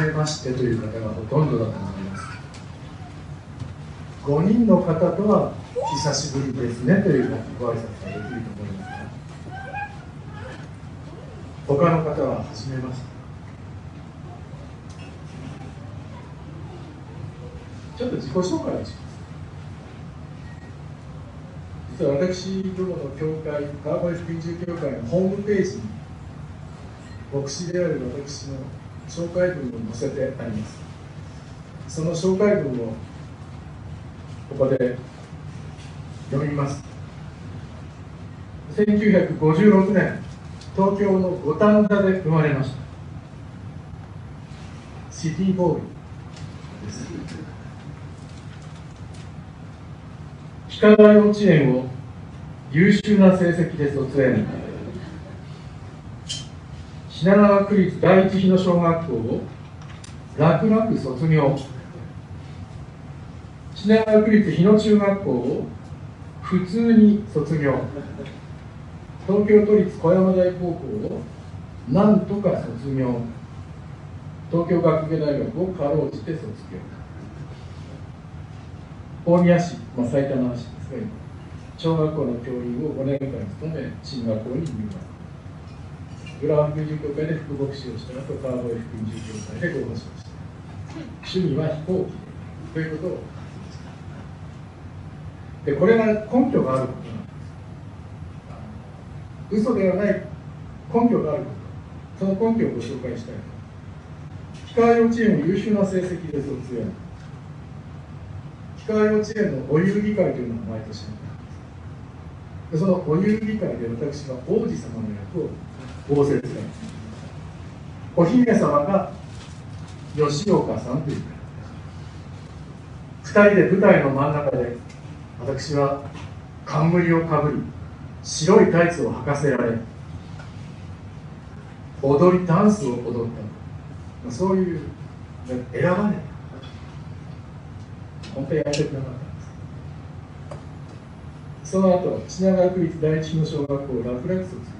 めましてという方がほとんどだと思います。5人の方とは久しぶりですねというご挨拶ができると思いますが。他の方は初めまして。ちょっと自己紹介をします。実は私どもの教会川越福音中教会のホームページに牧師である私の紹介文を載せてあります。その紹介文をここで読みます。1956年東京の五反田で生まれました。シティボーイです。氷川幼稚園を優秀な成績で卒園。品川区立第一日野小学校を楽々卒業。品川区立日野中学校を普通に卒業。東京都立小山台高校をなんとか卒業。東京学芸大学をかろうじて卒業。大宮市、まあ、埼玉市ですが小学校の教員を5年間務め進学校に入学。浦和福音協会で副牧師をした後川越福音協会で合法しました趣味は飛行機ということ。をでこれが根拠があることなんです嘘ではない根拠があることその根拠をご紹介したい氷川幼稚園を優秀な成績で卒園氷川幼稚園のお遊戯会というのが毎年ありますそのお遊戯会で私は王子様の役をお姫様が吉岡さんという方2人で舞台の真ん中で私は冠をかぶり白いタイツを履かせられ踊りダンスを踊った。そういう選ばれた。本当にやりたくなかったんです。その後品川区立第一の小学校を楽々卒業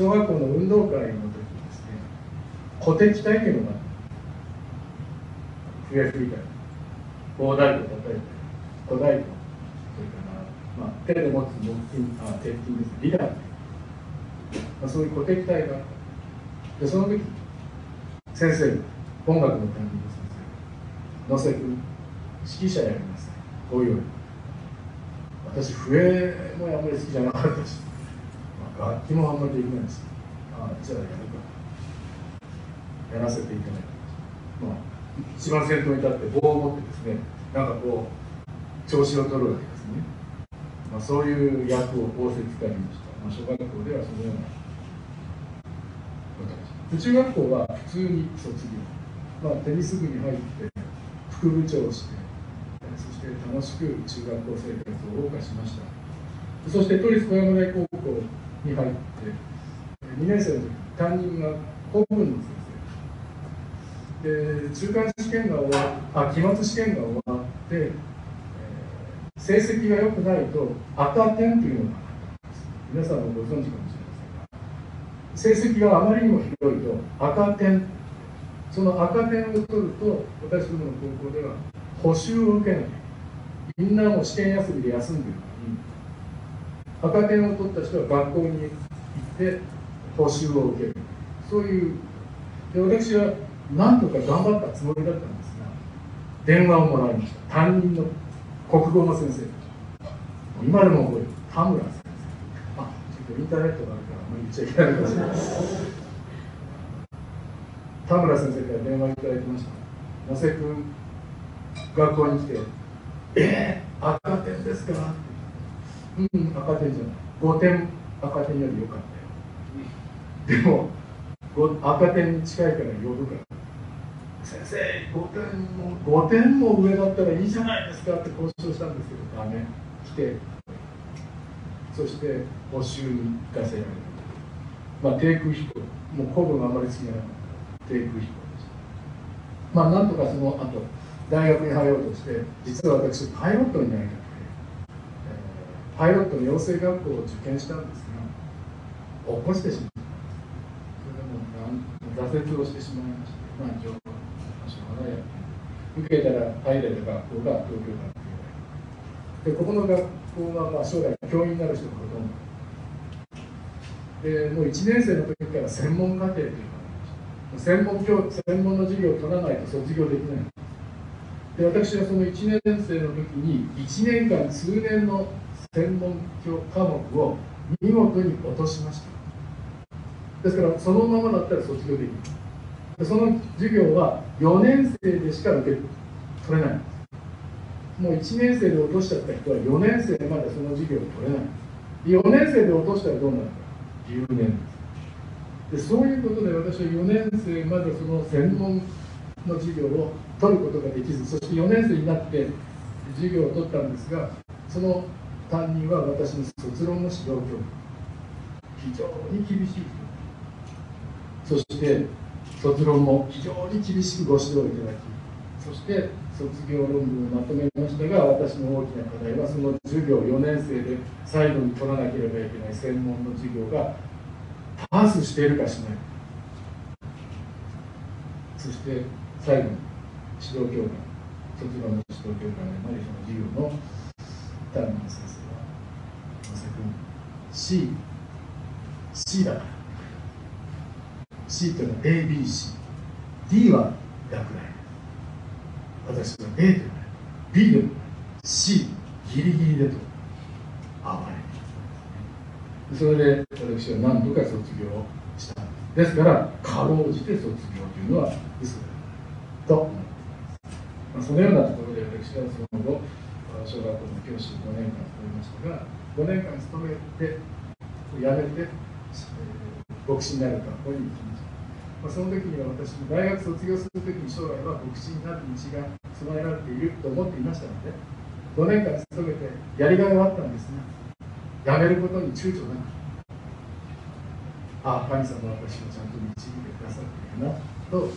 小学校の運動会の時にですね鼓笛隊というのが笛吹いたり大太鼓叩いたり小太鼓それから、まあ、手で持つ木琴あ鉄筋ですねリラー、まあ、そういう鼓笛隊があったでその時先生音楽の担任の先生野瀬君指揮者やりますこういう私笛もあんまり好きじゃなかったし、楽器もあんまりできないしああじゃあやるかやらせていただいて。まあ一番先頭に立って棒を持ってですねなんかこう調子を取るわけですね、まあ、そういう役を仰せつかりました、まあ、小学校ではそのような中学校は普通に卒業、まあ、テニス部に入って副部長をしてそして楽しく中学校生活を謳歌しました。そして都立小山台高校に入って2年生の担任が公文の先生。で中間試験が終わあ期末試験が終わって、成績が良くないと赤点というのが皆さんもご存知かもしれませんが。成績があまりにもひどいと赤点その赤点を取ると私どもの高校では補習を受けなきゃみんなも試験休みで休んでるのに赤点を取った人は学校に行って補習を受ける。そういうで私は何とか頑張ったつもりだったんですが電話をもらいました。担任の国語の先生今でも覚える。田村先生。あちょっとインターネットがあるからあんまり言っちゃいけないかもしれない田村先生から電話いただきました。野瀬君学校に来て「えー、赤点ですか?」うん。赤点じゃない5点赤点より良かったよでも赤点に近いから呼ぶから先生5点も5点も上だったらいいじゃないですかって交渉したんですけどダメ来てそして募集に行かせられるまあ低空飛行もう古文があまり好きじゃなかった低空飛行でしたまあなんとかその後大学に入ろうとして実は私パイロットになりたくて、えー、パイロットの養成学校を受験したんですが落っこちてしまったそれでも挫折をしてしまいまして、まあ、一応、しょうがないや受けたら入れた学校が東京大学でここの学校はまあ将来教員になる人がほとんど。でもう1年生の時から専門課程というのがありました専門教専門の授業を取らないと卒業できないで私はその1年生の時に1年間通年の専門教科目を見事に落としました。ですからそのままだったら卒業できるその授業は4年生でしか受け取れない。もう1年生で落としちゃった人は4年生までその授業を取れない。4年生で落としたらどうなるか。留年。ですでそういうことで私は4年生までその専門の授業を取ることができずそして4年生になって授業を取ったんですがその担任は私の卒論の指導教非常に厳しいそして卒論も非常に厳しくご指導いただきそして卒業論文をまとめましたが私の大きな課題はその授業4年生で最後に取らなければいけない専門の授業がパスしているかしないそして最後に指導教官卒論の指導教官でまりその授業の担任先生 C C だから。C というのは ABC D は落第私は A でもない。B でもない。C ギリギリでと。暴れ。それで私は何度か卒業した。ですからかろうじて卒業というのは嘘だと思っています、まあ、そのようなところで私はその後小学校の教師5年間勤めましたが5年間勤めて辞めて、牧師になる学校に行きました。まあ、その時には私も大学卒業する時に将来は牧師になる道が備えられていると思っていましたので5年間勤めてやりがいはあったんですが、辞めることに躊躇なく。ああ神様は私をちゃんと導いてくださっているなと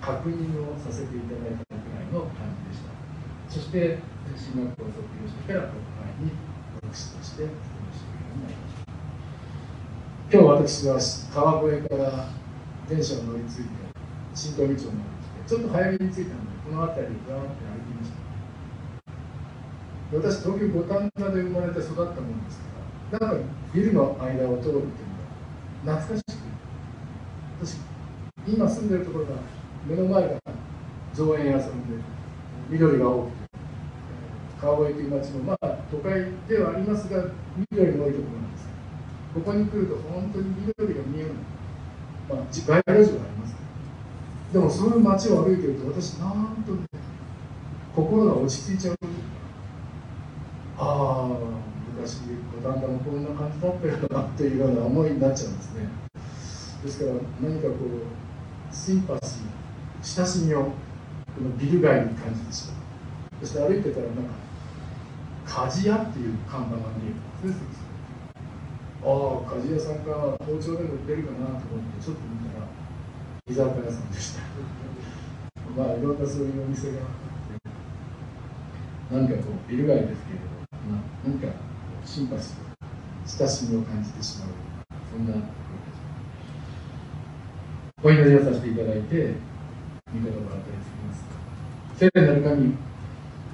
確認をさせていただいたくらいの感じでした。そして進学校を卒業してから国会に牧師として勤務しているようになりました今日私は川越から電車を乗り継いで新東口をまで来てちょっと早めに着いたのでこの辺りをガーって歩きました。私東京五反田で生まれて育ったものですからなんかビルの間を通るっていうのが懐かしく私今住んでるところが目の前が造園屋さんで緑が多くて川越という町もまあ都会ではありますが緑の多いところなんですここに来ると本当に緑が見えるまあ、街路樹がありますでもそういう街を歩いてると私なんとね心が落ち着いちゃう。ああ昔五反田もこんな感じだったよなっていうような思いになっちゃうんですね。ですから何かこうシンパシー親しみをこのビル街に感じてしまう。そして歩いてたらなんか鍛冶屋っていう看板が見える。んですねああ鍛冶屋さんか包丁でも売ってるかなと思ってちょっと見たら居酒屋さんでした。まあいろんなそういうお店があって何かこうビル街ですけれども、まあ、何かシンパシー親しみを感じてしまうそんなところですお祈りをさせていただいて御言葉を与えてきます。聖なる神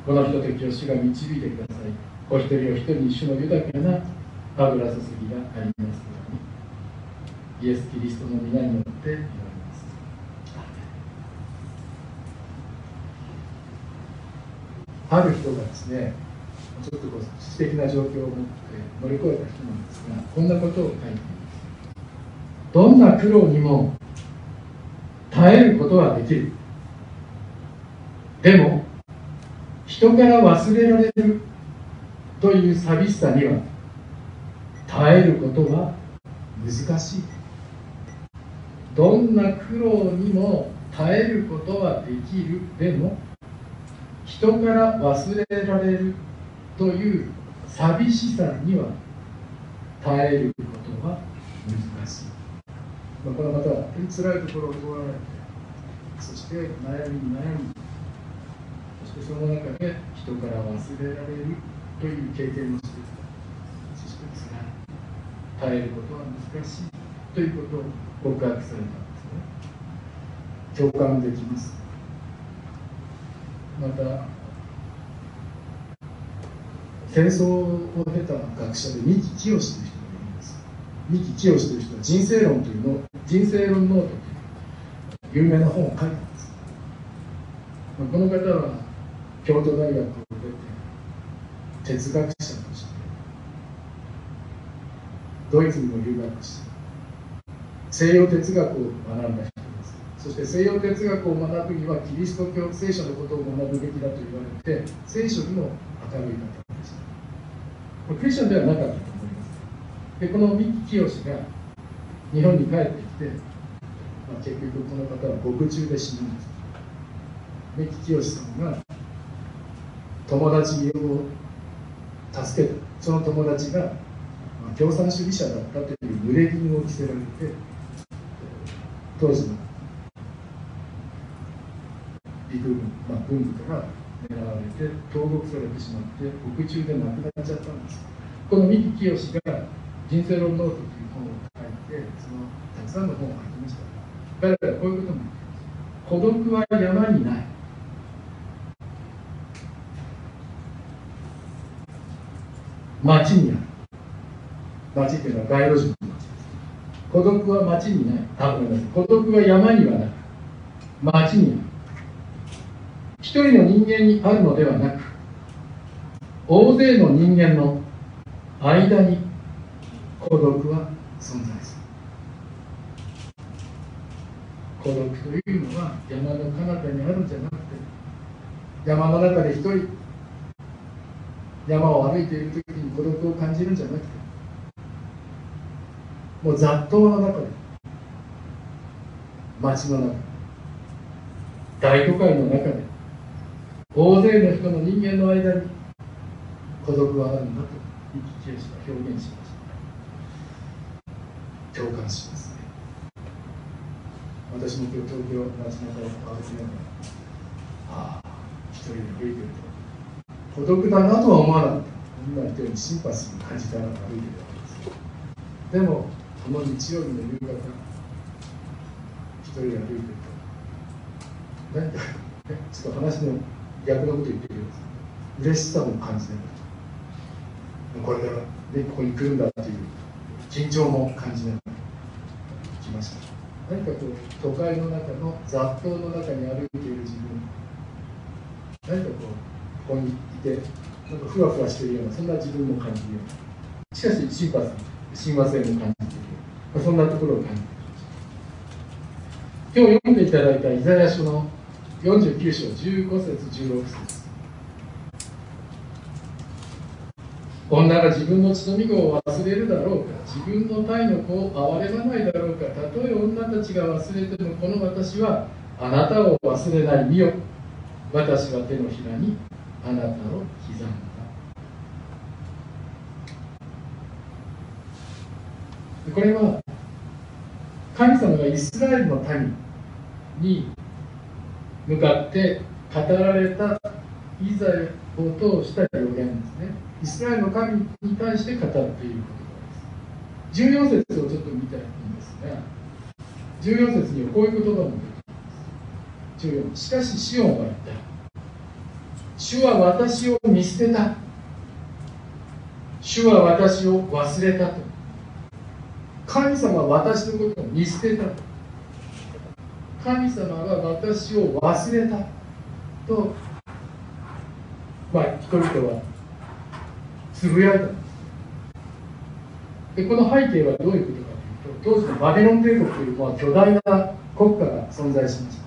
この人的を主が導いてください。お一人お一人に主の豊かな油注ぎがありますようにイエス・キリストの皆によって祈ります。ある人がですねちょっとこう知的な状況を持って乗り越えた人なんですがこんなことを書いています。どんな苦労にも耐えることはできる。でも人から忘れられるという寂しさには耐えることは難しい。どんな苦労にも耐えることはできる。でも人から忘れられるという寂しさには耐えることは難しい、まあ、この方は本当に辛いところを通られてそして悩みに悩みそしてその中で人から忘れられるという経験をして耐えることは難しいということを告白されたんですね。共感できます。また戦争を経た学者で三木清という人がいるんです三木清という人は人生論というの人生論ノートという有名な本を書いたんですこの方は京都大学を出て哲学者ドイツにも留学し西洋哲学を学んだ人です。そして西洋哲学を学ぶにはキリスト教聖書のことを学ぶべきだと言われて聖書にも明るい方でした。クリスチャンではなかったと思います。でこの三木清が日本に帰ってきて、まあ、結局この方は獄中で死ぬんです。三木清さんが友達を助けた。その友達が共産主義者だったという濡れ衣を着せられて当時の陸軍、まあ、軍部から狙われて投獄されてしまって獄中で亡くなっちゃったんです。この三木清が「人生論ノート」という本を書いてそのたくさんの本を書きました。彼らはこういうことも言ってます。孤独は山にない。町にある。町っていうのは街路樹孤独は町にないあごめんなさい孤独は山にはない町にある一人の人間にあるのではなく大勢の人間の間に孤独は存在す。る孤独というのは山の彼方にあるんじゃなくて山の中で一人山を歩いている時に孤独を感じるんじゃなくてもう雑踏の中で街の中大都会の中で大勢の人の人間の間に孤独はあるんだと生き消しが表現しました共感しますね。私も今日東京街中を歩きながらああ一人で歩いてると孤独だなとは思わなかった。今言ったようにシンパシーを感じたら歩いてるわけですでもこの日曜日の夕方一人歩いてると何かちょっと話の逆のこと言ってるようです。嬉しさも感じながらこれから、ね、ここに来るんだっていう緊張も感じながら来ました。何かこう都会の中の雑踏の中に歩いている自分。何かこうここにいてなんかふわふわしているようなそんな自分も感じるような。しかしシンパシー親和性も感じている。そんなところを感じ今日読んでいただいたイザヤ書の49章15節16節。女が自分の血のみ子を忘れるだろうか。自分の体の子を憐れまないだろうか。たとえ女たちが忘れてもこの私はあなたを忘れない身よ。私は手のひらにあなたを刻んだ。これは神様がイスラエルの民に向かって語られたイザヤを通した予言ですね。イスラエルの神に対して語っている言葉です。14節をちょっと見たいんですが14節にはこういう言葉も出てきます。14しかしシオンは言った。主は私を見捨てた。主は私を忘れたと。神様は私のことを見捨てた。神様は私を忘れた。とまあ人々はつぶやいた。んですでこの背景はどういうことかというと当時のバビロン帝国というのは巨大な国家が存在しました。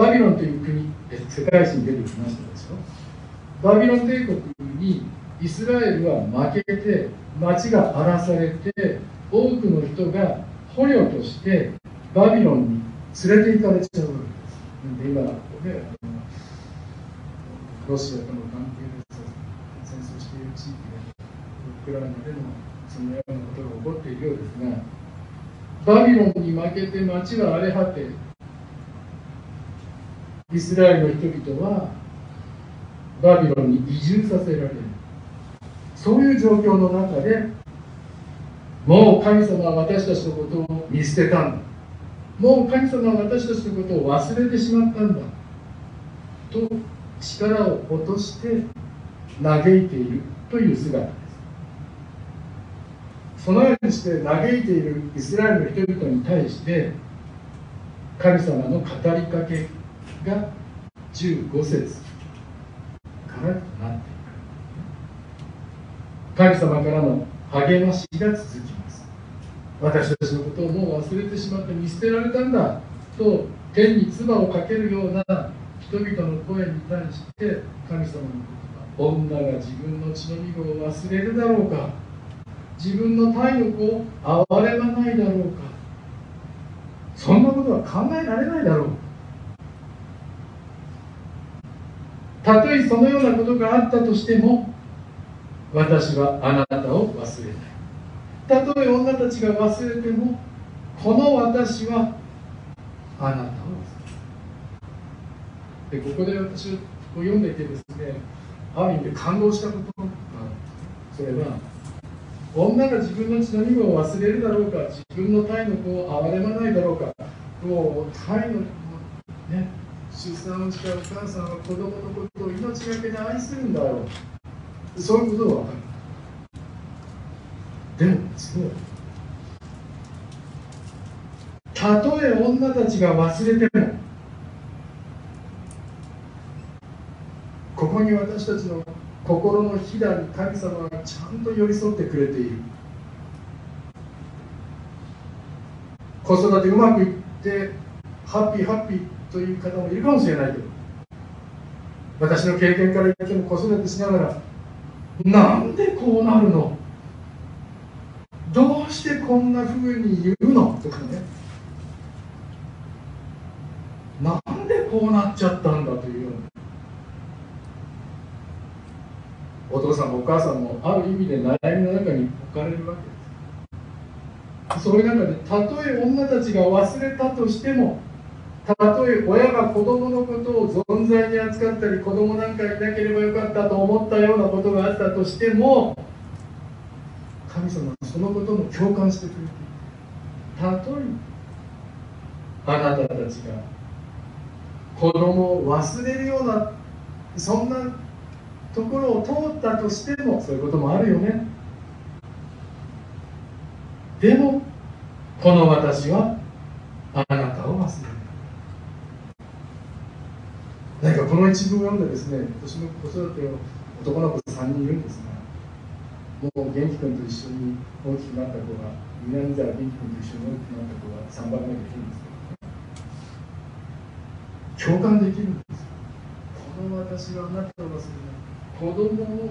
バビロンという国世界史に出てきましたでしょ。バビロン帝国にイスラエルは負けて町が荒らされて多くの人が捕虜としてバビロンに連れて行かれちゃうわけです。で今ここでロシアとの関係で戦争している地域でウクライナでもそのようなことが起こっているようですがバビロンに負けて町は荒れ果てイスラエルの人々はバビロンに移住させられるそういう状況の中でもう神様は私たちのことを見捨てたんだ。もう神様は私たちのことを忘れてしまったんだ。と力を落として嘆いているという姿です。そのようにして嘆いているイスラエルの人々に対して神様の語りかけが15節からとなっていく。神様からの励ましが続きます。私たちのことをもう忘れてしまって見捨てられたんだ。と天に唾をかけるような人々の声に対して神様の言葉。女が自分の血のみ子を忘れるだろうか。自分の体力を憐れまないだろうか。そんなことは考えられないだろう。たとえそのようなことがあったとしても私はあなたを忘れないたとえ女たちが忘れてもこの私はあなたを忘れないでここで私を読んでいてですねある意味で感動したこと。がそれは女が自分の血の身を忘れるだろうか自分の体の子を憐れまないだろうかもう体のね出産をしたお母さんは子供のことを命がけで愛するんだろう。そういうことが分かる。でもですねたとえ女たちが忘れてもここに私たちの心のひだに神様がちゃんと寄り添ってくれている。子育てうまくいってハッピーハッピーという方もいるかもしれないけど私の経験から言っても子育てしながらなんでこうなるの？どうしてこんなふうに言うの？とかね。なんでこうなっちゃったんだというような。お父さんもお母さんもある意味で悩みの中に置かれるわけです。そういう中でたとえ女たちが忘れたとしてもたとえ親が子供のことを存在に扱ったり子供なんかいなければよかったと思ったようなことがあったとしても神様はそのことも共感してくれているたとえあなたたちが子供を忘れるようなそんなところを通ったとしてもそういうこともあるよね。でもこの私はあなたを忘れる。何かこの一文を読んでですね私の子育てを男の子3人いるんですがもう元気君と一緒に大きくなった子が南沢元気君と一緒に大きくなった子が3番目できるんですけど共感できるんですこの私はあなたを忘れない子供を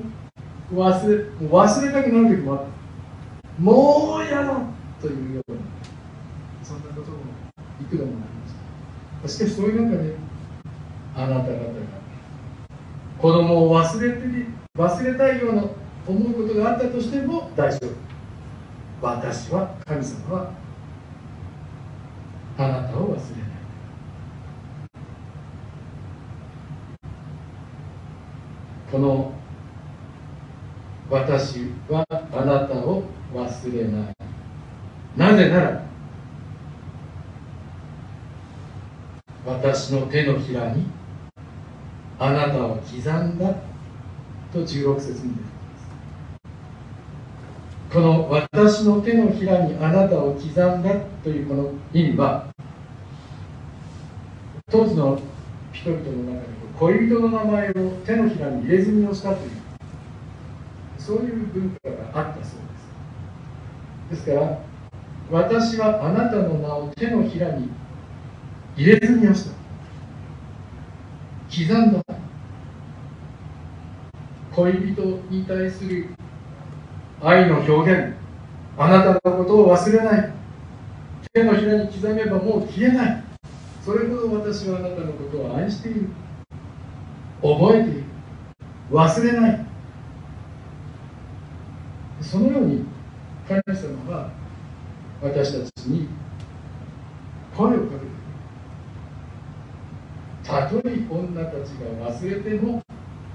忘れ忘れたくなる時もあったもう嫌だというようなそんなことも幾度もありましたしかしそういう中であなた方が子供を忘れて忘れたいような思うことがあったとしても大丈夫。私は神様はあなたを忘れない。この私はあなたを忘れない。なぜなら私の手のひらにあなたを刻んだと16節に出てきます。この私の手のひらにあなたを刻んだというこの意味は当時の人々の中で恋人の名前を手のひらに入れ墨をしたというそういう文化があったそうです。ですから私はあなたの名を手のひらに入れ墨をした。刻んだ。恋人に対する愛の表現。あなたのことを忘れない。手のひらに刻めばもう消えない。それほど私はあなたのことを愛している。覚えている。忘れない。そのように神様は私たちに声をかけてたとえ女たちが忘れても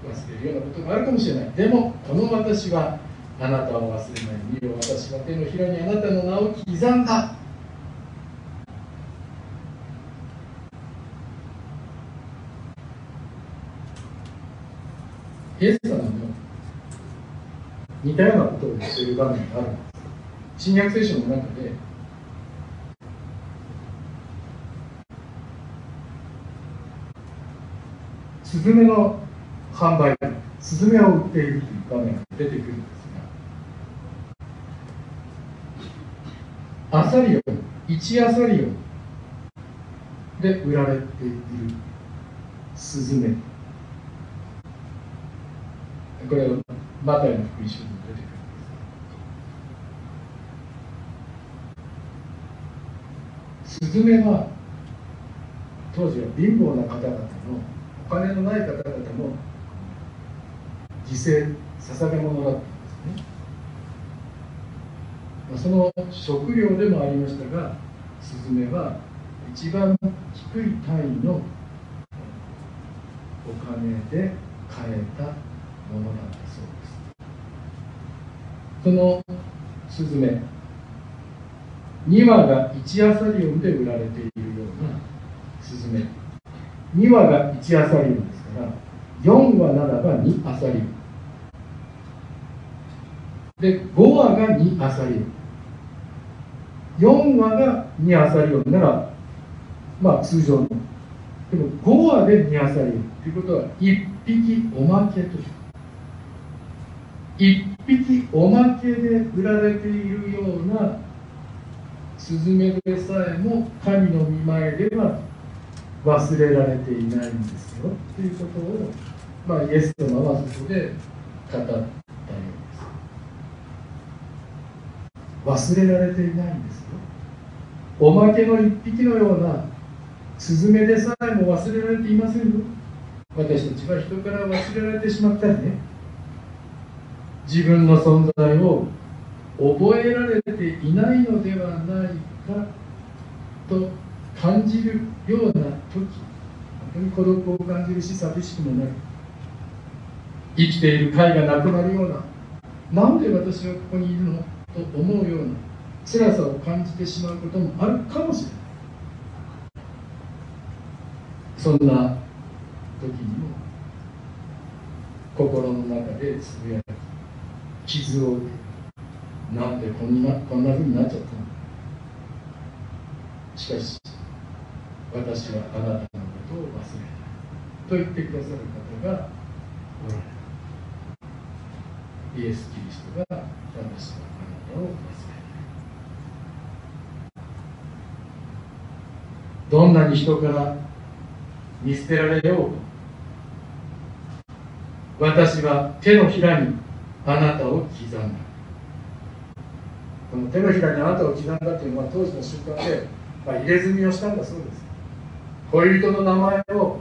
忘れるようなことがあるかもしれない。でもこの私はあなたを忘れない。見よ私は手のひらにあなたの名を刻んだ。イエス様も似たようなことを言っている場面があるんです。新約聖書の中でスズメの販売スズメを売っているという場面が出てくるんですがアサリオ1アサリオで売られているスズメこれはマタイの福音書に出てくる。んですスズメは当時は貧乏な方々のお金のない方々の犠牲捧げ物だったんですね。その食料でもありましたがスズメは一番低い単位のお金で買えたものだったそうです。そのスズメ2羽が1アサリオンで売られているようなスズメ。2羽が1アサリオンですから4羽ならば2アサリ。オンで5羽が2アサリ。オン4羽が2アサリオンならまあ通常の。でも5羽で2アサリ。オンということは1匹おまけという。1匹おまけで売られているようなスズメでさえも神の見前では忘れられていないんですよ。ということを、まあ、イエス様はそこで語ったようです忘れられていないんですよ。おまけの一匹のようなスズメでさえも忘れられていませんよ。私たちは人から忘れられてしまったりね自分の存在を覚えられていないのではないかと感じるような時本当に孤独を感じるし寂しくもなる生きている甲斐がなくなるような。なんで私はここにいるのと思うような辛さを感じてしまうこともあるかもしれない。そんな時にも心の中でつぶやき傷を受けなんでこんなこんなふうになっちゃったのしかし私はあなたのことを忘れないと言ってくださる方がおられ。るイエス・キリストが私はあなたを忘れないどんなに人から見捨てられようと私は手のひらにあなたを刻んだ。この手のひらにあなたを刻んだというのは当時の習慣で、まあ、入れ墨をしたんだそうです。恋人の名前を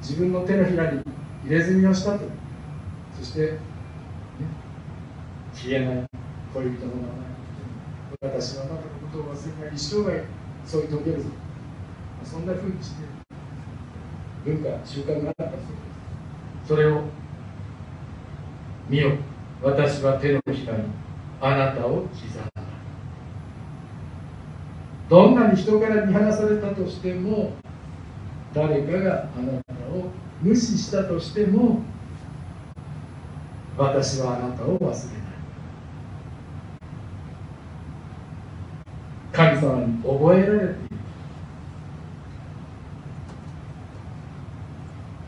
自分の手のひらに入れ墨をしたと。そして、ね、消えない恋人の名前。私はあなたのことを忘れない一生涯添い遂げるぞ。そんなふうにして文化習慣があったそうです。それを見よ。私は手のひらにあなたを刻んだ。どんなに人から見放されたとしても誰かがあなたを無視したとしても私はあなたを忘れない。神様に覚えられている。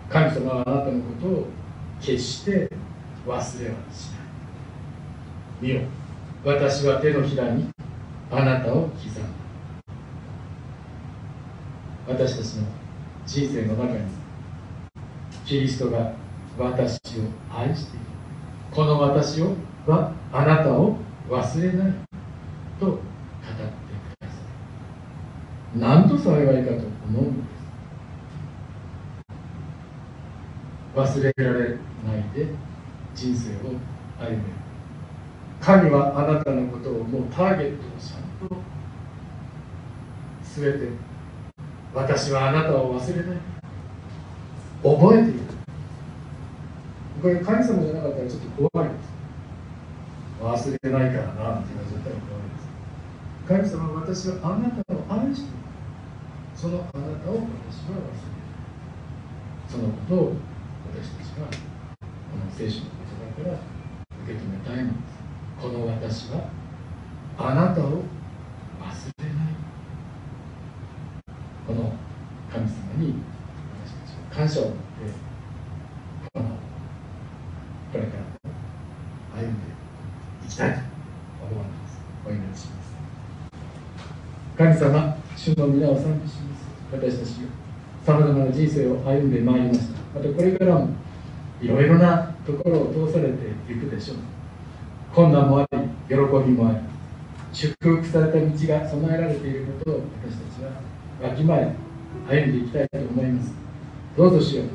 神様はあなたのことを決して忘れはしない。見よ私は手のひらにあなたを刻んだ。私たちの人生の中にキリストが私を愛しているこの私をはあなたを忘れないと語ってください。何と幸いかと思うのです。忘れられないで人生を歩め。る神はあなたのことをもうターゲットをちゃんと全て私はあなたを忘れない。覚えている。これ神様じゃなかったらちょっと怖いです。忘れないからなって言われちゃったら怖いです。神様私はあなたを愛している。そのあなたを私は忘れない。そのことを私たちはこの神様に私たちは感謝を持ってこのこれから歩んでいきたいと思われますお祈りします神様主の皆を賛美します。私たちがさまざまな人生を歩んでまいりましたまたこれからもいろいろなところを通されていくでしょう困難もあり喜びもあり祝福された道が備えられていることを私たちはわきまえ歩んでいきたいと思います。どうぞしよう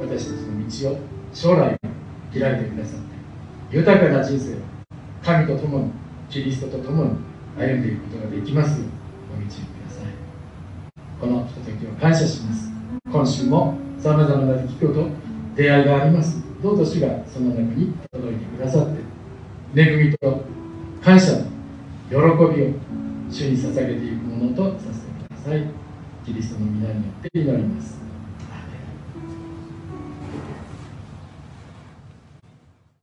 私たちの道を将来開いてくださって豊かな人生を神と共にキリストと共に歩んでいくことができます。ようお導きこのひとときを感謝します。今週もさまざまな出来事出会いがあります。どうぞ主がその中に届いてくださって恵みと感謝の喜びを主に捧げていくものとさせてくださいキリストの皆によって祈ります